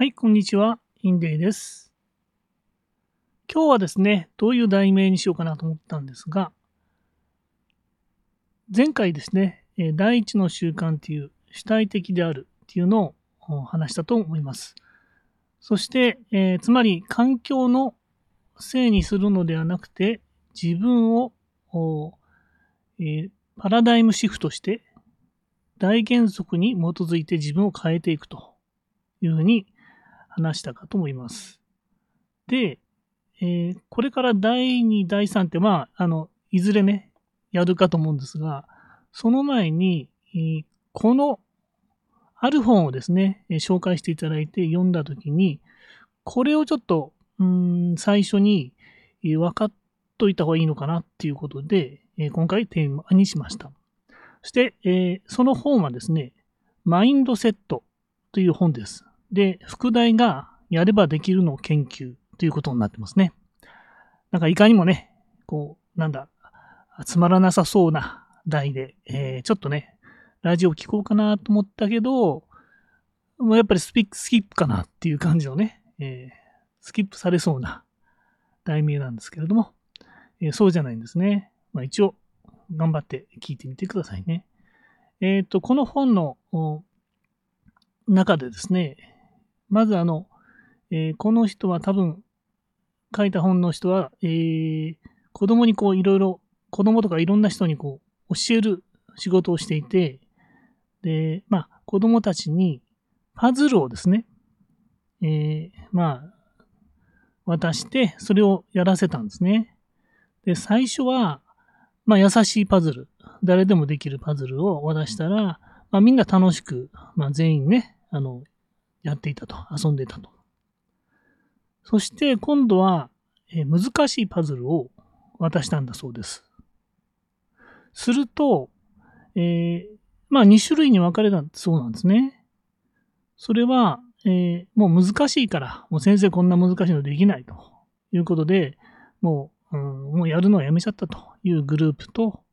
はい、こんにちは。インデイです。今日はですね、どういう題名にしようかなと思ったんですが、前回ですね、第一の習慣っていう主体的であるっていうのを話したと思います。そして、えーつまり環境のせいにするのではなくて、自分を、えーパラダイムシフトして、大原則に基づいて自分を変えていくというふうに話したかと思います。で、えーこれから第2、第3って、まあ、あの、いずれね、やるかと思うんですが、その前に、えーこの、ある本をですね、えー紹介していただいて読んだときに、これをちょっと、うん、最初に、えー分かっといた方がいいのかなっていうことで、えー今回テーマにしました。そして、えーその本はですね、マインドセットという本です。で、副題がやればできるの研究ということになってますね。なんかいかにもね、こう、なんだ、つまらなさそうな題で、えーちょっとね、ラジオ聞こうかなと思ったけど、もうやっぱりスピスキップかなっていう感じのね、えースキップされそうな題名なんですけれども、えーそうじゃないんですね。まあ一応、頑張って聞いてみてくださいね。えっ、と、この本の中でですね、まずあの、えーこの人は多分、書いた本の人は、えー子供にこういろいろ、子供とかいろんな人にこう教える仕事をしていて、で、まあ子供たちにパズルをですね、えーまあ、渡して、それをやらせたんですね。で、最初は、まあ優しいパズル、誰でもできるパズルを渡したら、まあみんな楽しく、まあ全員ね、あの、やっていたと、遊んでたと。そして今度は、え難しいパズルを渡したんだそうです。すると、えーまあ2種類に分かれたそうなんですね。それは、えーもう難しいから、もう先生こんな難しいのできないということで、もう、うんもうやるのはやめちゃったというグループと、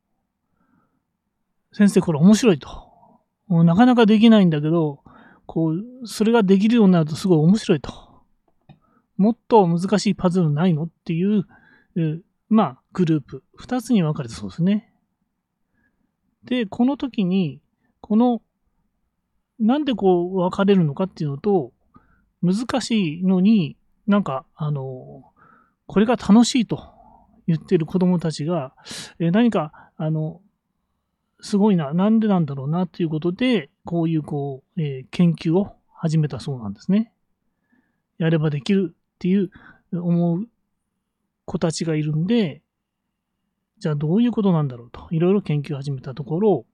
先生これ面白いと。なかなかできないんだけど、こう、それができるようになるとすごい面白いと。もっと難しいパズルないのっていう、まあ、グループ。二つに分かれてそうですね。で、この時に、この、なんでこう分かれるのかっていうのと、難しいのに、なんか、あの、これが楽しいと言ってる子供たちが、え何か、あの、すごいな、なんでなんだろうなっていうことで、こういうこう、えー研究を始めたそうなんですね。やればできるっていう思う子たちがいるんで、じゃあどういうことなんだろうと、いろいろ研究を始めたところ、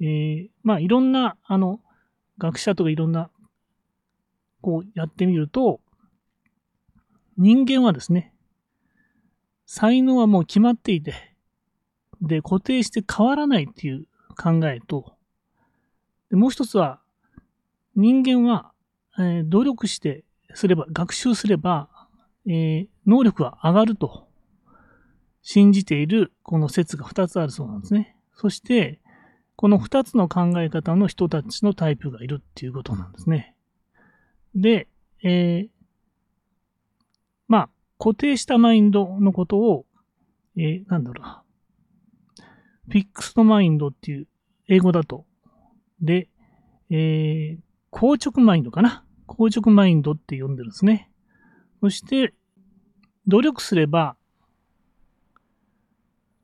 えーまあいろんな、あの、学者とかいろんな、こうやってみると、人間はですね、才能はもう決まっていて、で、固定して変わらないっていう考えと、でもう一つは、人間は、えー努力してすれば、学習すれば、えー能力は上がると信じているこの説が2つあるそうなんですね。そして、この2つの考え方の人たちのタイプがいるっていうことなんですね。で、えーまあ、固定したマインドのことを、えーなんだろう。フィックスドマインドっていう英語だと。で、えー硬直マインドかな？硬直マインドって呼んでるんですね。そして、努力すれば、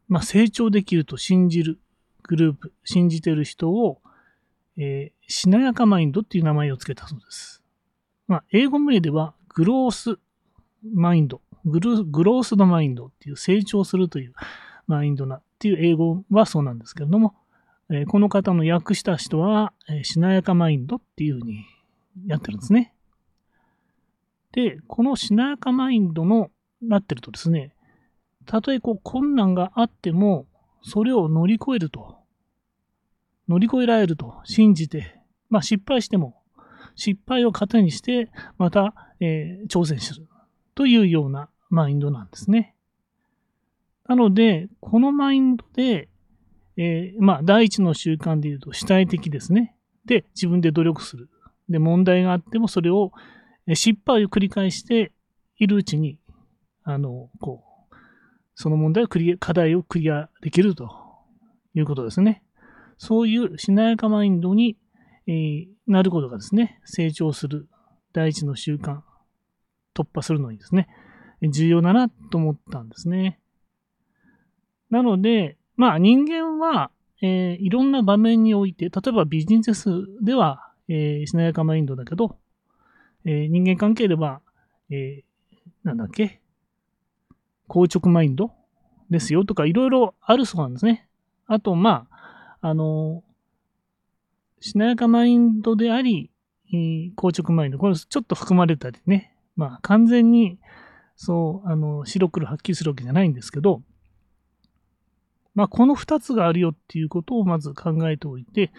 まあ、成長できると信じるグループ、信じてる人を、えーしなやかマインドっていう名前をつけたそうです。まあ、英語名では、グロースマインド、グルグロースドマインドっていう成長するというマインドなっていう英語はそうなんですけれども、えーこの方の訳した人は、えーしなやかマインドっていうふうにやってるんですね。で、このしなやかマインドのなってるとですね、たとえこう困難があっても、それを乗り越えると、乗り越えられると信じて、まあ失敗しても、失敗を糧にして、また、えー挑戦するというようなマインドなんですね。なので、このマインドで、えーまあ、第一の習慣で言うと主体的ですね。で、自分で努力する。で、問題があってもそれを、失敗を繰り返しているうちに、あの、こう、その問題をクリア、課題をクリアできるということですね。そういうしなやかマインドに、えー、なることがですね、成長する第一の習慣、突破するのにですね、重要だなと思ったんですね。なので、まあ人間は、えー、いろんな場面において、例えばビジネスでは、えー、しなやかマインドだけど、えー、人間関係では、えー、なんだっけ、硬直マインドですよとかいろいろあるそうなんですね。あと、まあ、あの、しなやかマインドであり、硬直マインド、これちょっと含まれたりね、まあ完全にそう、あの、白黒はっきりするわけじゃないんですけど、まあこの二つがあるよっていうことをまず考えておいて、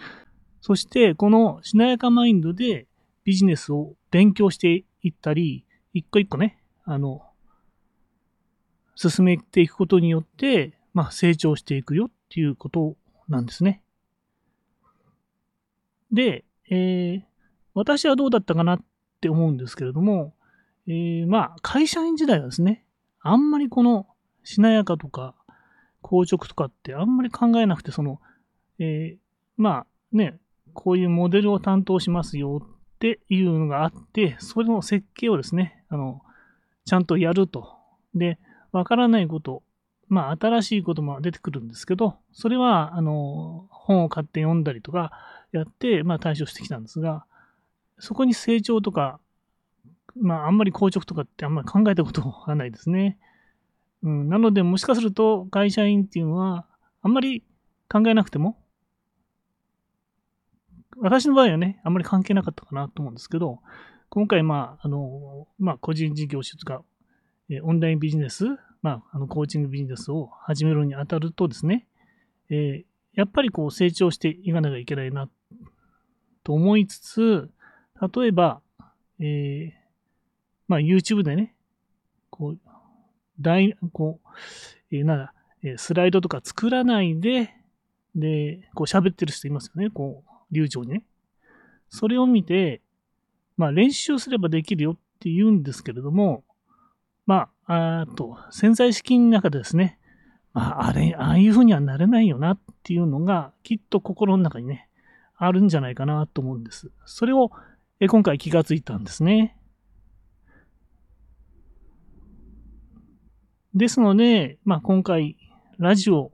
そしてこのしなやかマインドでビジネスを勉強していったり、一個一個ね、あの、進めていくことによって、まあ、成長していくよっていうことなんですね。で、えー、私はどうだったかなって思うんですけれども、えー、まあ、会社員時代はですね、あんまりこのしなやかとか硬直とかってあんまり考えなくて、その、えー、まあね、こういうモデルを担当しますよっていうのがあって、それの設計をですね、あの、ちゃんとやると。で、わからないこと、まあ、新しいことも出てくるんですけど、それは、あの、本を買って読んだりとかやって、まあ、対処してきたんですが、そこに成長とか、まあ、あんまり硬直とかってあんまり考えたことがないですね。うん、なので、もしかすると、会社員っていうのは、あんまり考えなくても、私の場合はね、あんまり関係なかったかなと思うんですけど、今回、まあ、あの、まあ、個人事業主とか、えオンラインビジネス、まあ、あのコーチングビジネスを始めるにあたるとですね、えー、やっぱりこう成長していかなきゃいけないなと思いつつ、例えば、えー、まあ YouTube でね、こう、大、こう、えー、なんだ、スライドとか作らないで、で、こう喋ってる人いますよね、こう、流暢にね。それを見て、まあ練習すればできるよって言うんですけれども、まあ、あと、潜在意識の中でですね、まあ、あれ、ああいうふうにはなれないよなっていうのが、きっと心の中にね、あるんじゃないかなと思うんです。それを、え今回気がついたんですね。ですので、まあ、今回、ラジオ、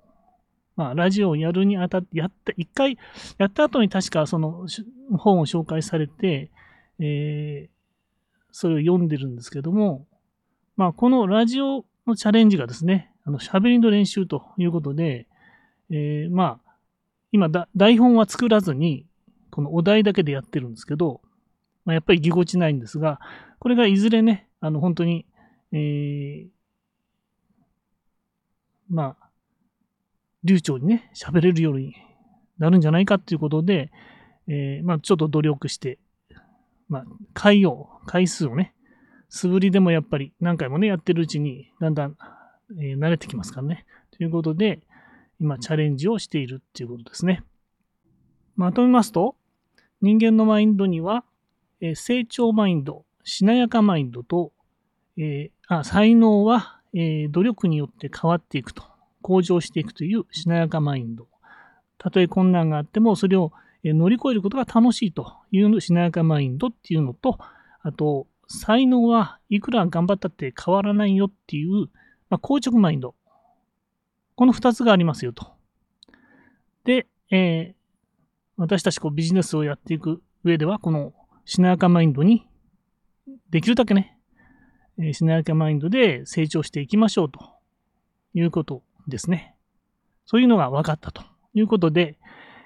まあ、ラジオをやるにあたって、やった、一回、やった後に確かその本を紹介されて、えー、それを読んでるんですけども、まあ、このラジオのチャレンジがですね、あの、喋りの練習ということで、えー、まあ、今台本は作らずに、このお題だけでやってるんですけど、まあ、やっぱりぎこちないんですが、これがいずれね、あの、本当に、えー、まあ、流暢にね、喋れるようになるんじゃないかっていうことで、えー、まあ、ちょっと努力して、まあ、回を、回数をね、素振りでもやっぱり何回もね、やってるうちに、だんだん、えー、慣れてきますからね。ということで、今、チャレンジをしているっていうことですね。まとめますと、人間のマインドには、えー、成長マインド、しなやかマインドと、えー、あ才能は、えー、努力によって変わっていくと、向上していくというしなやかマインド。たとえ困難があっても、それを乗り越えることが楽しいというしなやかマインドっていうのと、あと、才能はいくら頑張ったって変わらないよっていう、まあ、硬直マインド。この二つがありますよと。で、えー、私たちこうビジネスをやっていく上では、このしなやかマインドに、できるだけね、えー、しなやかマインドで成長していきましょうということですね。そういうのが分かったということで、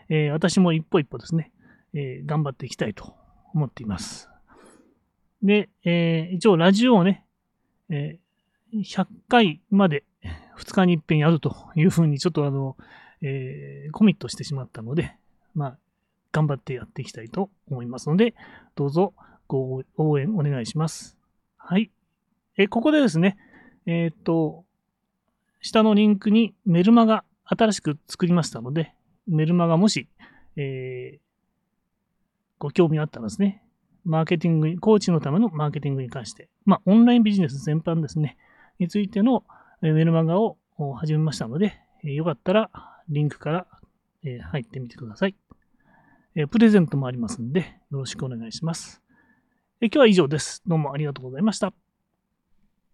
えー、私も一歩一歩ですね、えー、頑張っていきたいと思っています。で、えー、一応ラジオをね、え、100回まで2日に一遍やるというふうにちょっとあの、え、コミットしてしまったので、まあ、頑張ってやっていきたいと思いますので、どうぞご応援お願いします。はい。えここでですね、えっ、と、下のリンクにメルマガ新しく作りましたので、メルマガもし、えー、ご興味あったらですね、マーケティング、コーチのためのマーケティングに関して、まあ、オンラインビジネス全般ですね、についてのメルマガを始めましたので、よかったらリンクから入ってみてください。プレゼントもありますので、よろしくお願いします。今日は以上です。どうもありがとうございました。